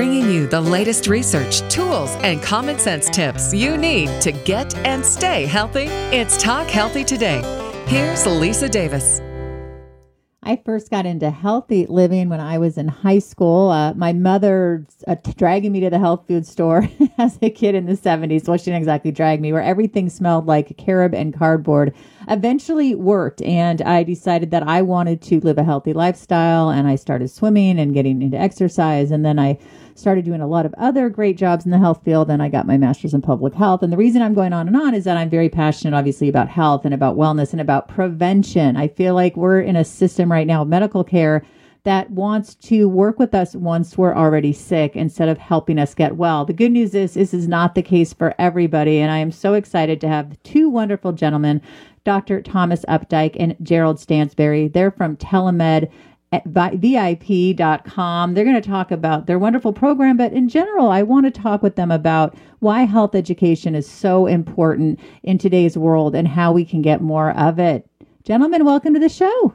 bringing you the latest research, tools, and common sense tips you need to get and stay healthy. It's Talk Healthy Today. Here's Lisa Davis. I first got into healthy living when I was in high school. Uh, my mother uh, dragging me to the health food store as a kid in the 70s. Well, she didn't exactly drag me, where everything smelled like carob and cardboard. Eventually worked, and I decided that I wanted to live a healthy lifestyle, and I started swimming and getting into exercise. And then I started doing a lot of other great jobs in the health field and I got my master's in public health. And the reason I'm going on and on is that I'm very passionate, obviously, about health and about wellness and about prevention. I feel like we're in a system right now of medical care that wants to work with us once we're already sick instead of helping us get well. The good news is this is not the case for everybody. And I am so excited to have two wonderful gentlemen, Dr. Thomas Updike and Gerald Stansberry. They're from Telemed at VIP.com. They're going to talk about their wonderful program, but in general, I want to talk with them about why health education is so important in today's world and how we can get more of it. Gentlemen, welcome to the show.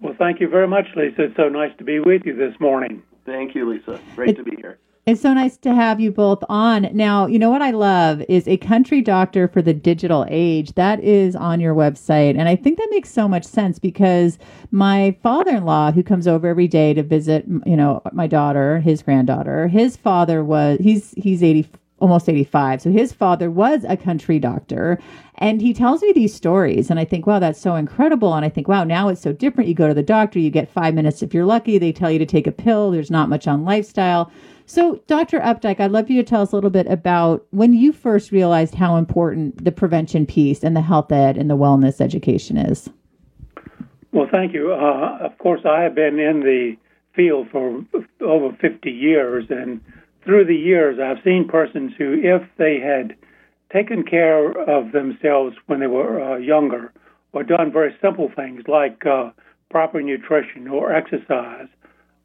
Well, thank you very much, Lisa. It's so nice to be with you this morning. Thank you, Lisa. Great it, to be here. It's so nice to have you both on. Now, you know what I love is a country doctor for the digital age. That is on your website. And I think that makes so much sense because my father-in-law who comes over every day to visit, you know, my daughter, his granddaughter, his father was he's he's 80 almost 85. So his father was a country doctor and he tells me these stories and I think, wow, that's so incredible. And I think, wow, now it's so different. You go to the doctor, you get 5 minutes if you're lucky, they tell you to take a pill, there's not much on lifestyle. So, Dr. Updike, I'd love you to tell us a little bit about when you first realized how important the prevention piece and the health ed and the wellness education is. Well, thank you. Uh, of course, I have been in the field for over 50 years, and through the years, I've seen persons who, if they had taken care of themselves when they were uh, younger, or done very simple things like uh, proper nutrition or exercise,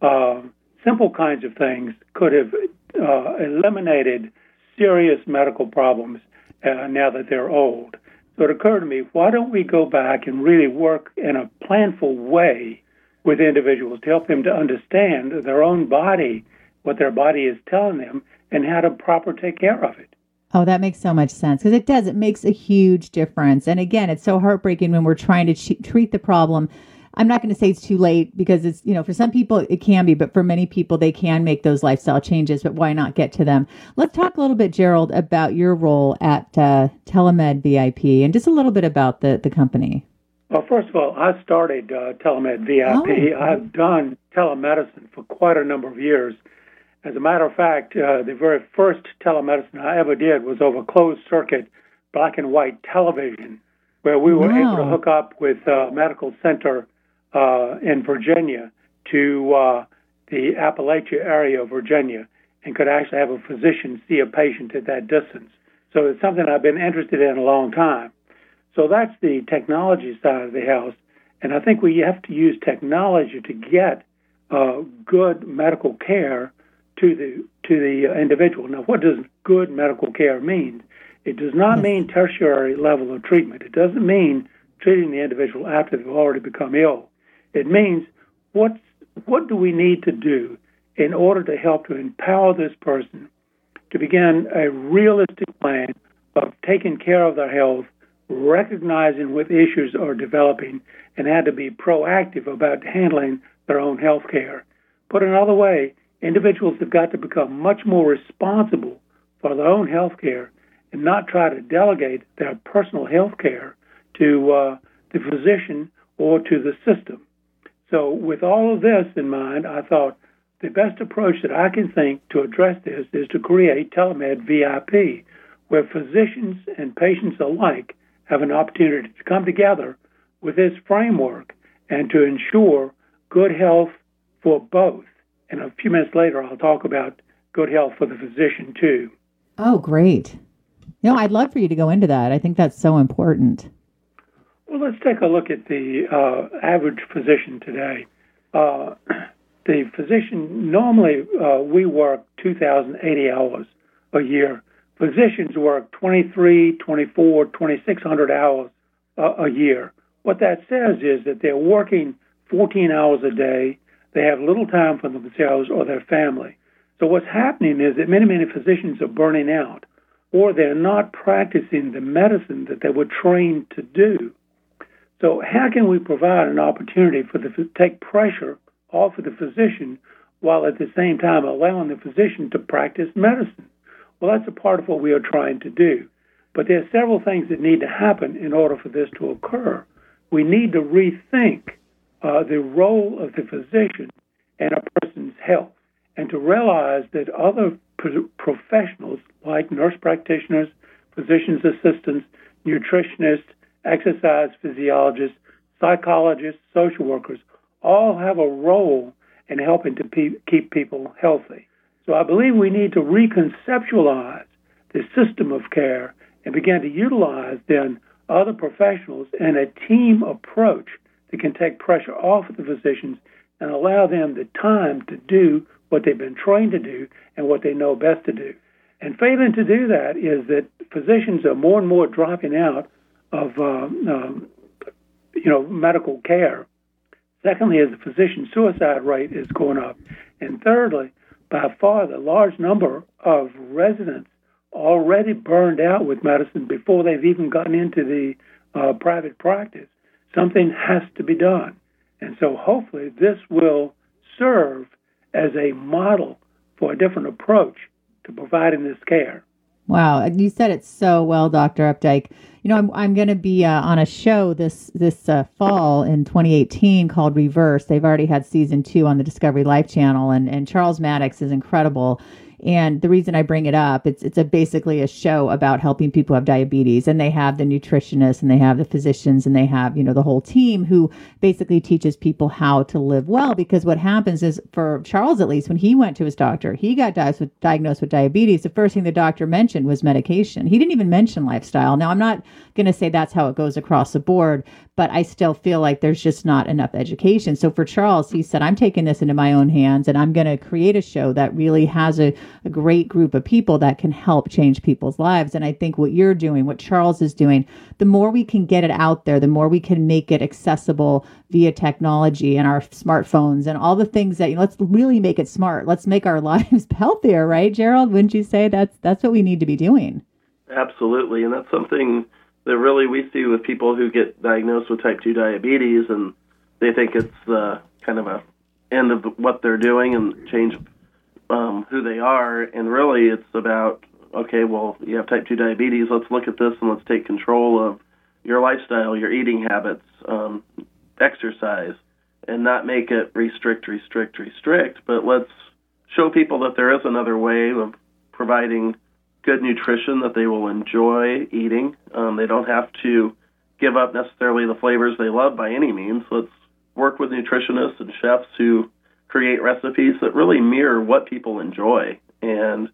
uh, simple kinds of things could have uh, eliminated serious medical problems uh, now that they're old. So it occurred to me, why don't we go back and really work in a planful way with individuals to help them to understand their own body, what their body is telling them, and how to proper take care of it. Oh, that makes so much sense because it does. It makes a huge difference. And again, it's so heartbreaking when we're trying to ch- treat the problem I'm not going to say it's too late because it's, you know, for some people it can be, but for many people they can make those lifestyle changes, but why not get to them? Let's talk a little bit, Gerald, about your role at uh, Telemed VIP and just a little bit about the, the company. Well, first of all, I started uh, Telemed VIP. Oh. I've done telemedicine for quite a number of years. As a matter of fact, uh, the very first telemedicine I ever did was over closed circuit black and white television, where we were wow. able to hook up with a medical center uh, in Virginia to uh, the Appalachia area of Virginia and could actually have a physician see a patient at that distance. So it's something I've been interested in a long time. So that's the technology side of the house. And I think we have to use technology to get uh, good medical care to the to the uh, individual. Now, what does good medical care mean? It does not hmm. mean tertiary level of treatment. It doesn't mean treating the individual after they've already become ill. It means what what do we need to do in order to help to empower this person to begin a realistic plan of taking care of their health, recognizing what issues are developing, and how to be proactive about handling their own health care. Put another way, individuals have got to become much more responsible for their own health care and not try to delegate their personal health care to uh, the physician or to the system. So, with all of this in mind, I thought the best approach that I can think to address this is to create Telemed VIP, where physicians and patients alike have an opportunity to come together with this framework and to ensure good health for both. And a few minutes later, I'll talk about good health for the physician too. Oh, great. No, I'd love for you to go into that. I think that's so important. Well, let's take a look at the uh, average physician today. Uh, the physician, normally uh, we work 2,080 hours a year. Physicians work 23, 24, 2,600 hours a year. What that says is that they're working 14 hours a day. They have little time for themselves or their family. So what's happening is that many, many physicians are burning out or they're not practicing the medicine that they were trained to do. So how can we provide an opportunity for the take pressure off of the physician while at the same time allowing the physician to practice medicine? Well, that's a part of what we are trying to do. But there are several things that need to happen in order for this to occur. We need to rethink uh, the role of the physician and a person's health and to realize that other pro- professionals like nurse practitioners, physician's assistants, nutritionists, exercise physiologists, psychologists, social workers all have a role in helping to pe- keep people healthy. So I believe we need to reconceptualize the system of care and begin to utilize then other professionals and a team approach that can take pressure off of the physicians and allow them the time to do what they've been trained to do and what they know best to do. And failing to do that is that physicians are more and more dropping out of um, um, you know medical care. Secondly, is the physician suicide rate is going up, and thirdly, by far the large number of residents already burned out with medicine before they've even gotten into the uh, private practice. Something has to be done, and so hopefully this will serve as a model for a different approach to providing this care. Wow, you said it so well, Dr. Updike. You know, I'm I'm going to be uh, on a show this this uh, fall in 2018 called Reverse. They've already had season two on the Discovery Life channel, and and Charles Mattocks is incredible and the reason I bring it up, it's it's a basically a show about helping people have diabetes, and they have the nutritionists, and they have the physicians, and they have you know the whole team who basically teaches people how to live well. Because what happens is, for Charles at least, when he went to his doctor, he got diagnosed with, diagnosed with diabetes. The first thing the doctor mentioned was medication. He didn't even mention lifestyle. Now I'm not going to say that's how it goes across the board, but I still feel like there's just not enough education. So for Charles, he said, I'm taking this into my own hands and I'm going to create a show that really has a, a great group of people that can help change people's lives. And I think what you're doing, what Charles is doing, the more we can get it out there, the more we can make it accessible via technology and our smartphones and all the things that, you know, let's really make it smart. Let's make our lives healthier, right, Gerald? Wouldn't you say that's, that's what we need to be doing? Absolutely. And that's something that really we see with people who get diagnosed with type 2 diabetes and they think it's the kind of a end of what they're doing and change um, who they are. And really, it's about okay, well, you have type 2 diabetes. Let's look at this and let's take control of your lifestyle, your eating habits, um, exercise, and not make it restrict, restrict, restrict. But let's show people that there is another way of providing good nutrition that they will enjoy eating. Um, they don't have to give up necessarily the flavors they love by any means. Let's work with nutritionists and chefs who create recipes that really mirror what people enjoy and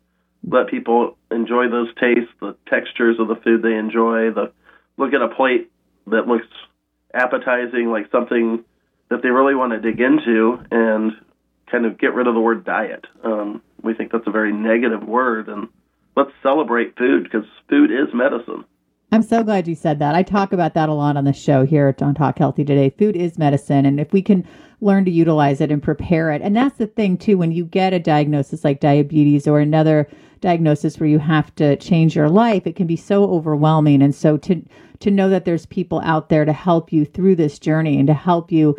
let people enjoy those tastes, the textures of the food they enjoy, the look at a plate that looks appetizing like something that they really want to dig into and kind of get rid of the word diet. Um, we think that's a very negative word and let's celebrate food because food is medicine. I'm so glad you said that. I talk about that a lot on the show here on Talk Healthy Today. Food is medicine. And if we can learn to utilize it and prepare it, and that's the thing too, when you get a diagnosis like diabetes or another diagnosis where you have to change your life, it can be so overwhelming. And so to, to know that there's people out there to help you through this journey and to help you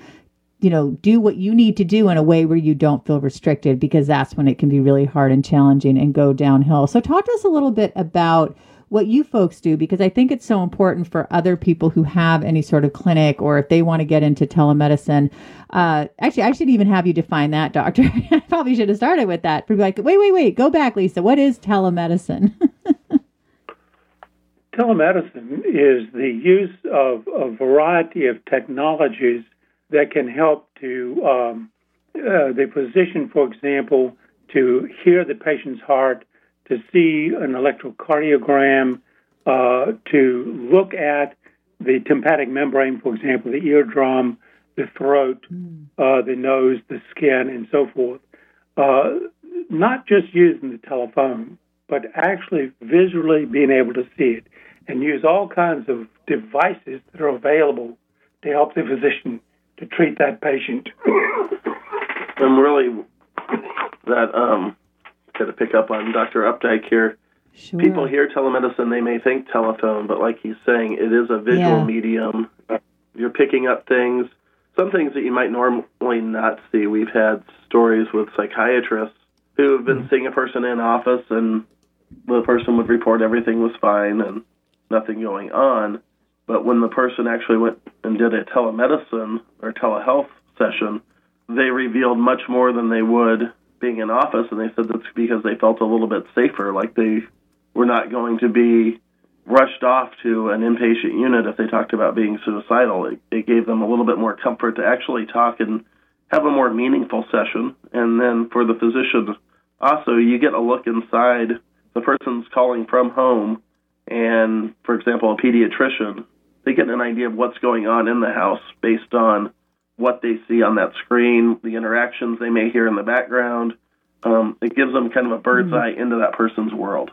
you know, do what you need to do in a way where you don't feel restricted because that's when it can be really hard and challenging and go downhill. So, talk to us a little bit about what you folks do because I think it's so important for other people who have any sort of clinic or if they want to get into telemedicine. Uh, actually, I should even have you define that, doctor. I probably should have started with that. Be like, wait, wait, wait, go back, Lisa. What is telemedicine? telemedicine is the use of a variety of technologies that can help to um, uh, the physician, for example, to hear the patient's heart, to see an electrocardiogram, uh, to look at the tympanic membrane, for example, the eardrum, the throat, mm. uh, the nose, the skin, and so forth. Uh, not just using the telephone, but actually visually being able to see it and use all kinds of devices that are available to help the physician to treat that patient. and really, that um, kind of pick up on Dr. Updike here. Sure. People hear telemedicine, they may think telephone, but like he's saying, it is a visual Yeah. medium. You're picking up things, some things that you might normally not see. We've had stories with psychiatrists who have been mm-hmm. seeing a person in office, and the person would report everything was fine and nothing going on. But when the person actually went and did a telemedicine or telehealth session, they revealed much more than they would being in office, and they said that's because they felt a little bit safer, like they were not going to be rushed off to an inpatient unit if they talked about being suicidal. It, it gave them a little bit more comfort to actually talk and have a more meaningful session. And then for the physician, also, you get a look inside. The person's calling from home, and for example, a pediatrician, they get an idea of what's going on in the house based on what they see on that screen, the interactions they may hear in the background. Um, it gives them kind of a bird's eye into that person's world.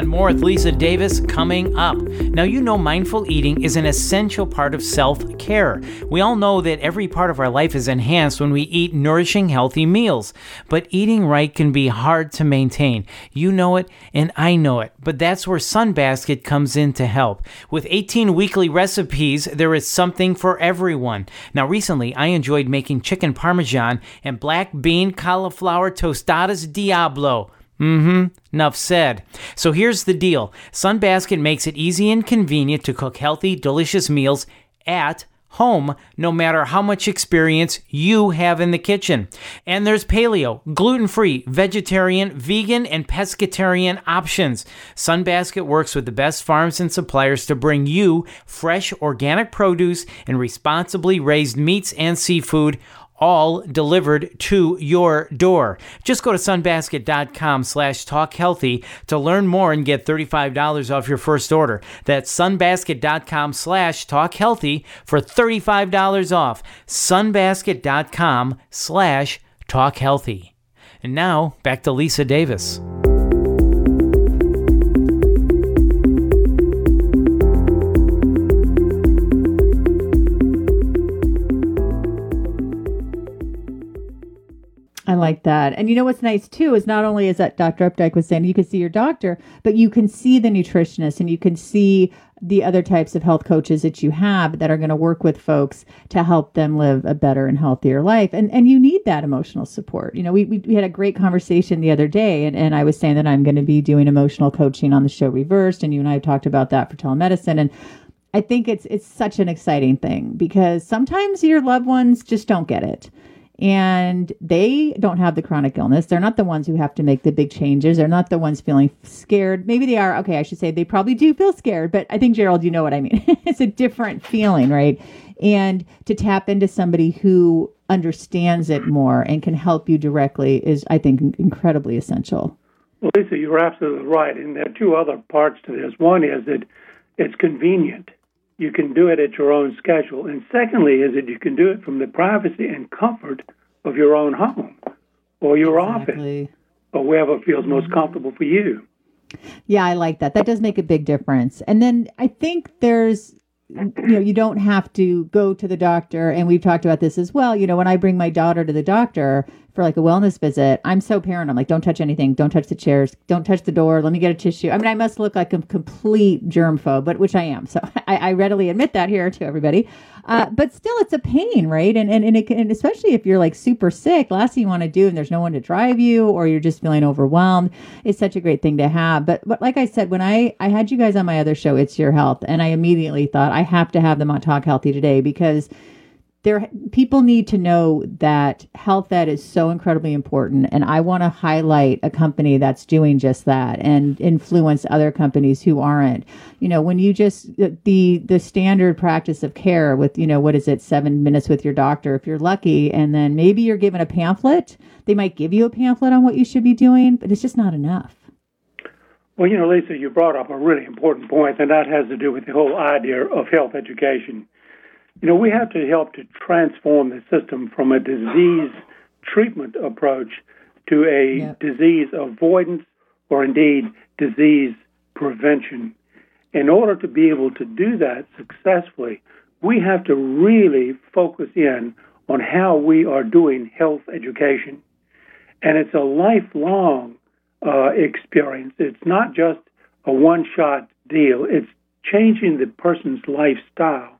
On, more with Lisa Davis coming up. Now, you know, mindful eating is an essential part of self care. We all know that every part of our life is enhanced when we eat nourishing, healthy meals. But eating right can be hard to maintain. You know it, and I know it. But that's where Sunbasket comes in to help. With 18 weekly recipes, there is something for everyone. Now, recently, I enjoyed making chicken parmesan and black bean cauliflower tostadas Diablo. Mm-hmm. Enough said. So here's the deal. Sunbasket makes it easy and convenient to cook healthy, delicious meals at home, no matter how much experience you have in the kitchen. And there's paleo, gluten free, vegetarian, vegan, and pescatarian options. Sunbasket works with the best farms and suppliers to bring you fresh organic produce and responsibly raised meats and seafood all delivered to your door. Just go to sunbasket.com slash talkhealthy to learn more and get $35 off your first order. That's sunbasket.com slash talkhealthy for $35 off. sunbasket.com slash talkhealthy. And now, back to Lisa Davis. I like that. And you know what's nice too is not only is that Dr. Updike was saying you can see your doctor, but you can see the nutritionist and you can see the other types of health coaches that you have that are going to work with folks to help them live a better and healthier life. And and you need that emotional support. You know, we, we, we had a great conversation the other day and, and I was saying that I'm going to be doing emotional coaching on the show reversed and you and I have talked about that for telemedicine and I think it's it's such an exciting thing because sometimes your loved ones just don't get it and they don't have the chronic illness. They're not the ones who have to make the big changes. They're not the ones feeling scared. Maybe they are. Okay, I should say they probably do feel scared, but I think Gerald, you know what I mean. it's a different feeling, right? And to tap into somebody who understands it more and can help you directly is, I think, incredibly essential. Well, Lisa, you're absolutely right. And there are two other parts to this. One is that it's convenient. You can do it at your own schedule. And secondly, is that you can do it from the privacy and comfort of your own home or your office or wherever feels most comfortable for you. Yeah, I like that. That does make a big difference. And then I think there's you know, you don't have to go to the doctor and we've talked about this as well. You know, when I bring my daughter to the doctor for like a wellness visit, I'm so paranoid. I'm like, don't touch anything, don't touch the chairs, don't touch the door, let me get a tissue. I mean, I must look like a complete germ phobe, but which I am. So I, I readily admit that here to everybody. Uh, but still, it's a pain, right? And and and, it, and especially if you're like super sick, last thing you want to do, and there's no one to drive you, or you're just feeling overwhelmed. It's such a great thing to have. But but like I said, when I I had you guys on my other show, it's your health, and I immediately thought I have to have them on Talk Healthy today because there people need to know that health ed is so incredibly important and i want to highlight a company that's doing just that and influence other companies who aren't you know when you just the the standard practice of care with you know what is it 7 minutes with your doctor if you're lucky and then maybe you're given a pamphlet they might give you a pamphlet on what you should be doing but it's just not enough Well, you know, Lisa, you brought up a really important point, and that has to do with the whole idea of health education. You know, we have to help to transform the system from a disease treatment approach to a Yep. disease avoidance or indeed disease prevention. In order to be able to do that successfully, we have to really focus in on how we are doing health education. And it's a lifelong uh, experience. It's not just a one shot deal, it's changing the person's lifestyle.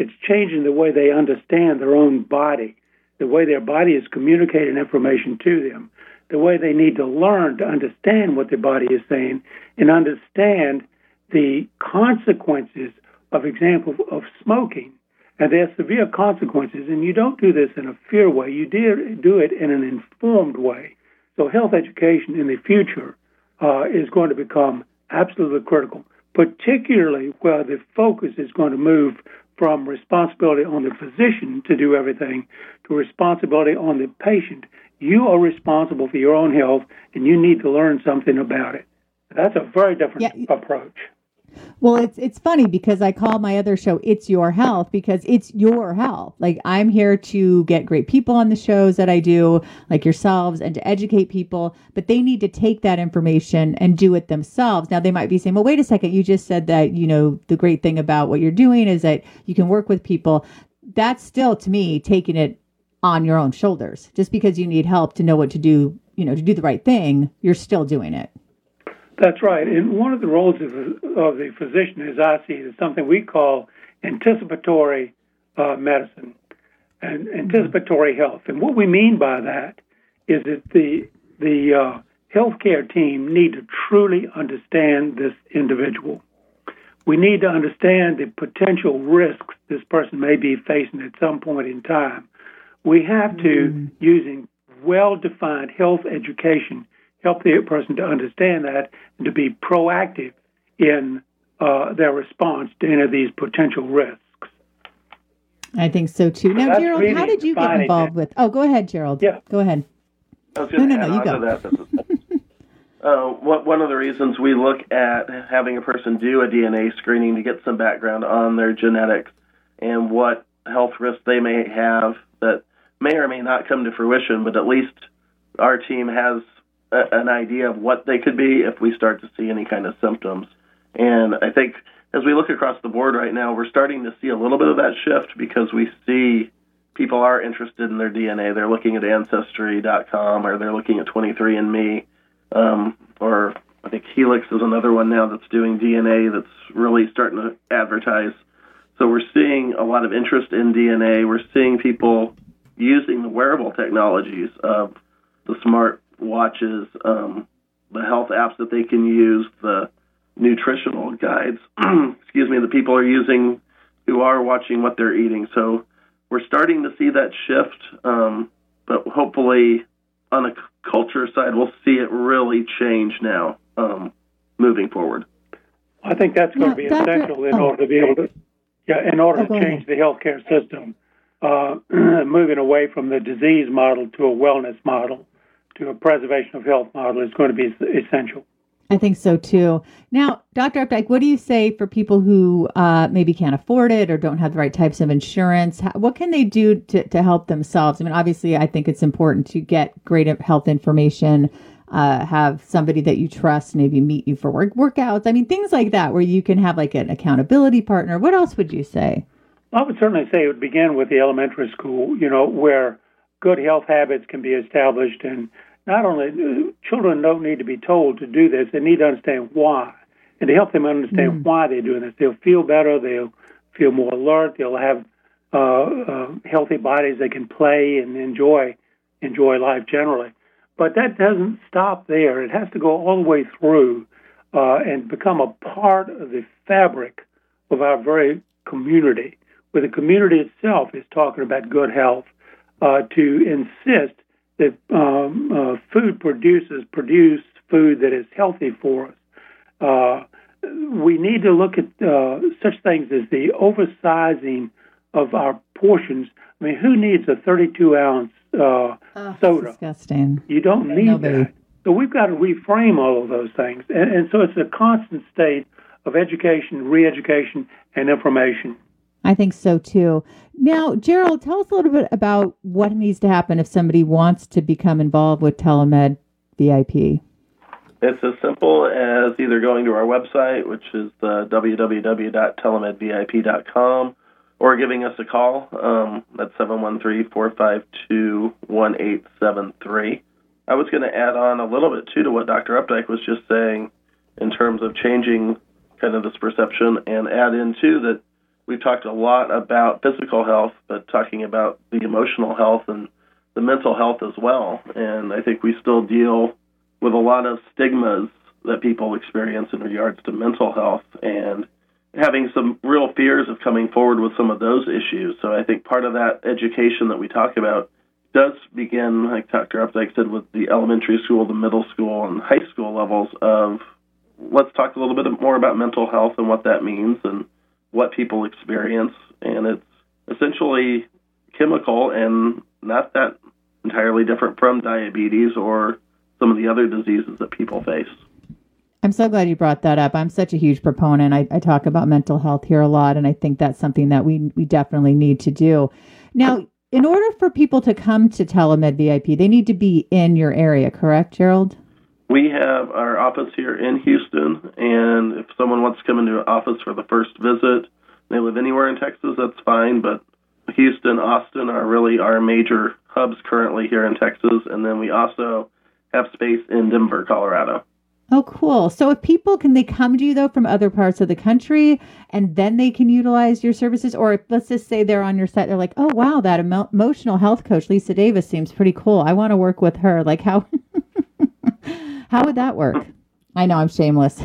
It's changing the way they understand their own body, the way their body is communicating information to them, the way they need to learn to understand what their body is saying and understand the consequences of example of smoking. And there are severe consequences, and you don't do this in a fear way. You do it in an informed way. So health education in the future uh, is going to become absolutely critical, particularly where the focus is going to move from responsibility on the physician to do everything to responsibility on the patient. You are responsible for your own health, and you need to learn something about it. That's a very different yeah. approach. Well, it's it's funny because I call my other show "It's Your Health" because it's your health. Like I'm here to get great people on the shows that I do, like yourselves, and to educate people. But they need to take that information and do it themselves. Now they might be saying, "Well, wait a second. You just said that you know the great thing about what you're doing is that you can work with people." That's still to me taking it on your own shoulders. Just because you need help to know what to do, you know, to do the right thing, you're still doing it. That's right. And one of the roles of, of the physician, as I see it, is something we call anticipatory uh, medicine and anticipatory health. And what we mean by that is that the the uh, healthcare team need to truly understand this individual. We need to understand the potential risks this person may be facing at some point in time. We have to, mm-hmm. using well defined health education, help the person to understand that and to be proactive in uh, their response to any of these potential risks. I think so too. Now, That's Gerald, really how did you get involved with? Oh, go ahead, Gerald. Yeah, go ahead. no, no, no, you go. That. uh, one of the reasons we look at having a person do a DNA screening to get some background on their genetics and what health risks they may have that may or may not come to fruition, but at least our team has an idea of what they could be if we start to see any kind of symptoms. And I think as we look across the board right now, we're starting to see a little bit of that shift because we see people are interested in their DNA. They're looking at Ancestry.com or they're looking at 23andMe, um, or I think Helix is another one now that's doing DNA that's really starting to advertise. So we're seeing a lot of interest in DNA. We're seeing people using the wearable technologies of the smart watches, um, the health apps that they can use, the nutritional guides, excuse me, the people are using who are watching what they're eating. So we're starting to see that shift, um, but hopefully on a culture side, we'll see it really change now um, moving forward. I think that's going to be essential in oh. order to be able to, yeah, in order oh, to change the healthcare system, uh, moving away from the disease model to a wellness model to a preservation of health model is going to be essential. I think so too. Now, Dr. Updike, what do you say for people who uh, maybe can't afford it or don't have the right types of insurance? What can they do to, to help themselves? I mean, obviously, I think it's important to get great health information, uh, have somebody that you trust maybe meet you for work workouts. I mean, things like that where you can have like an accountability partner. What else would you say? I would certainly say it would begin with the elementary school, you know, where good health habits can be established and not only uh, children don't need to be told to do this, they need to understand why, and to help them understand mm. why they're doing this. They'll feel better. They'll feel more alert. They'll have uh, uh, healthy bodies. They can play and enjoy enjoy life generally. But that doesn't stop there. It has to go all the way through uh, and become a part of the fabric of our very community, where the community itself is talking about good health. Uh, to insist that um, uh, food producers produce food that is healthy for us. Uh, we need to look at uh, such things as the oversizing of our portions. I mean, who needs a 32 ounce uh, oh, soda? Disgusting. You don't need Nobody. that. So we've got to reframe all of those things. And, and so it's a constant state of education, re education, and information. I think so too. Now, Gerald, tell us a little bit about what needs to happen if somebody wants to become involved with Telemed VIP. It's as simple as either going to our website, which is the www.telemedvip.com, or giving us a call. Um, that's 713 452 1873. I was going to add on a little bit too to what Dr. Updike was just saying in terms of changing kind of this perception and add in too that we've talked a lot about physical health, but talking about the emotional health and the mental health as well. And I think we still deal with a lot of stigmas that people experience in regards to mental health and having some real fears of coming forward with some of those issues. So I think part of that education that we talk about does begin, like Dr. Updike said, with the elementary school, the middle school, and high school levels of let's talk a little bit more about mental health and what that means and what people experience. And it's essentially chemical and not that entirely different from diabetes or some of the other diseases that people face. I'm so glad you brought that up. I'm such a huge proponent. I, I, talk about mental health here a lot, and I think that's something that we we definitely need to do. Now, in order for people to come to Telemed VIP, they need to be in your area, correct, Gerald? We have our office here in Houston, and if someone wants to come into office for the first visit, they live anywhere in Texas, that's fine. But Houston, Austin are really our major hubs currently here in Texas, and then we also have space in Denver, Colorado. Oh, cool. So if people can they come to you though from other parts of the country and then they can utilize your services or if, let's just say they're on your site they're like, "Oh, wow, that emo- emotional health coach Lisa Davis seems pretty cool. I want to work with her." Like how How would that work? I know I'm shameless.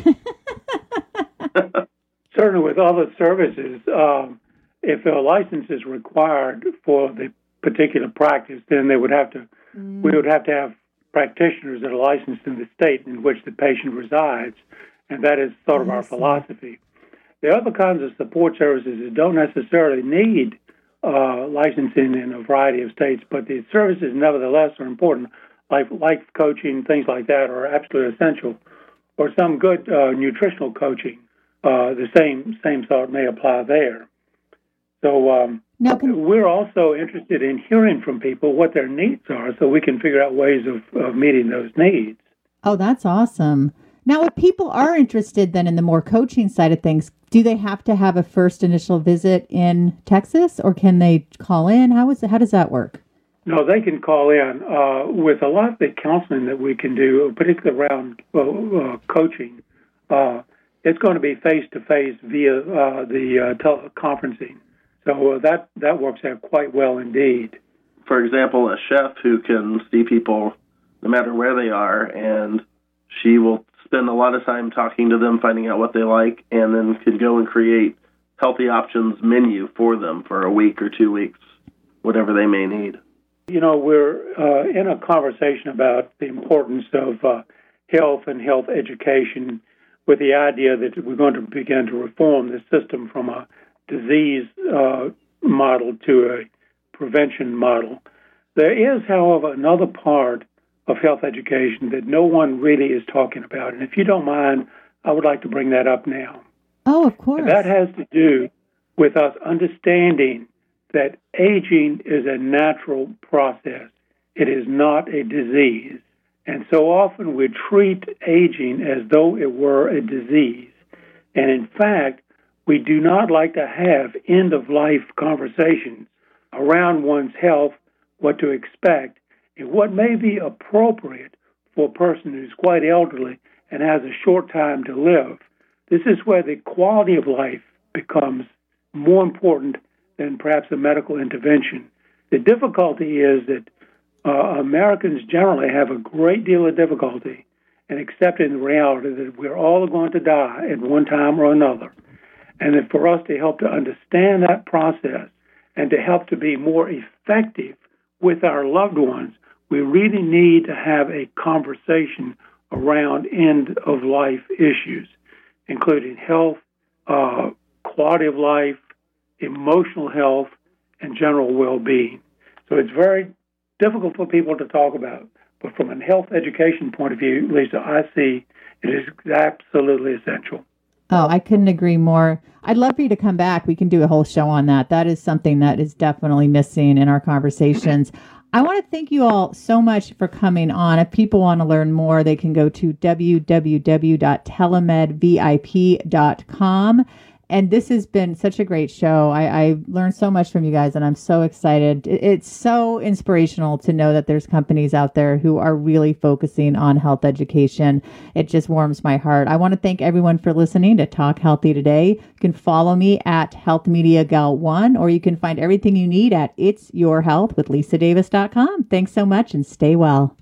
Certainly with other services, um, if a license is required for the particular practice, then they would have to mm. we would have to have practitioners that are licensed in the state in which the patient resides, and that is sort of our philosophy. The other kinds of support services that don't necessarily need uh, licensing in a variety of states, but the services nevertheless are important, like life coaching, things like that, are absolutely essential. Or some good uh, nutritional coaching, uh, the same same sort may apply there. So um, can... we're also interested in hearing from people what their needs are so we can figure out ways of, of meeting those needs. Oh, that's awesome. Now, if people are interested then in the more coaching side of things, do they have to have a first initial visit in Texas or can they call in? How is how does that work? No, they can call in. Uh, with a lot of the counseling that we can do, particularly around uh, uh, coaching, uh, it's going to be face to face via uh, the uh, teleconferencing. So that that works out quite well indeed. For example, a chef who can see people no matter where they are, and she will spend a lot of time talking to them, finding out what they like, and then can go and create healthy options menu for them for a week or two weeks, whatever they may need. You know, we're uh, in a conversation about the importance of uh, health and health education with the idea that we're going to begin to reform the system from a disease uh, model to a prevention model. There is, however, another part of health education that no one really is talking about. And if you don't mind, I would like to bring that up now. Oh, of course. And that has to do with us understanding that aging is a natural process, it is not a disease. And so often we treat aging as though it were a disease. And in fact, we do not like to have end of life conversations around one's health, what to expect, and what may be appropriate for a person who's quite elderly and has a short time to live. This is where the quality of life becomes more important than perhaps a medical intervention. The difficulty is that uh, Americans generally have a great deal of difficulty in accepting the reality that we're all going to die at one time or another. And that for us to help to understand that process and to help to be more effective with our loved ones, we really need to have a conversation around end of life issues, including health, uh, quality of life, emotional health, and general well being. So it's very difficult for people to talk about. But from a health education point of view, Lisa, I see it is absolutely essential. Oh, I couldn't agree more. I'd love for you to come back. We can do a whole show on that. That is something that is definitely missing in our conversations. I want to thank you all so much for coming on. If people want to learn more, they can go to www.telemedvip.com And this has been such a great show. I, I learned so much from you guys, and I'm so excited. It's so inspirational to know that there's companies out there who are really focusing on health education. It just warms my heart. I want to thank everyone for listening to Talk Healthy today. You can follow me at Health Media Gal One, or you can find everything you need at It's Your Health with LisaDavis.com. Thanks so much, and stay well.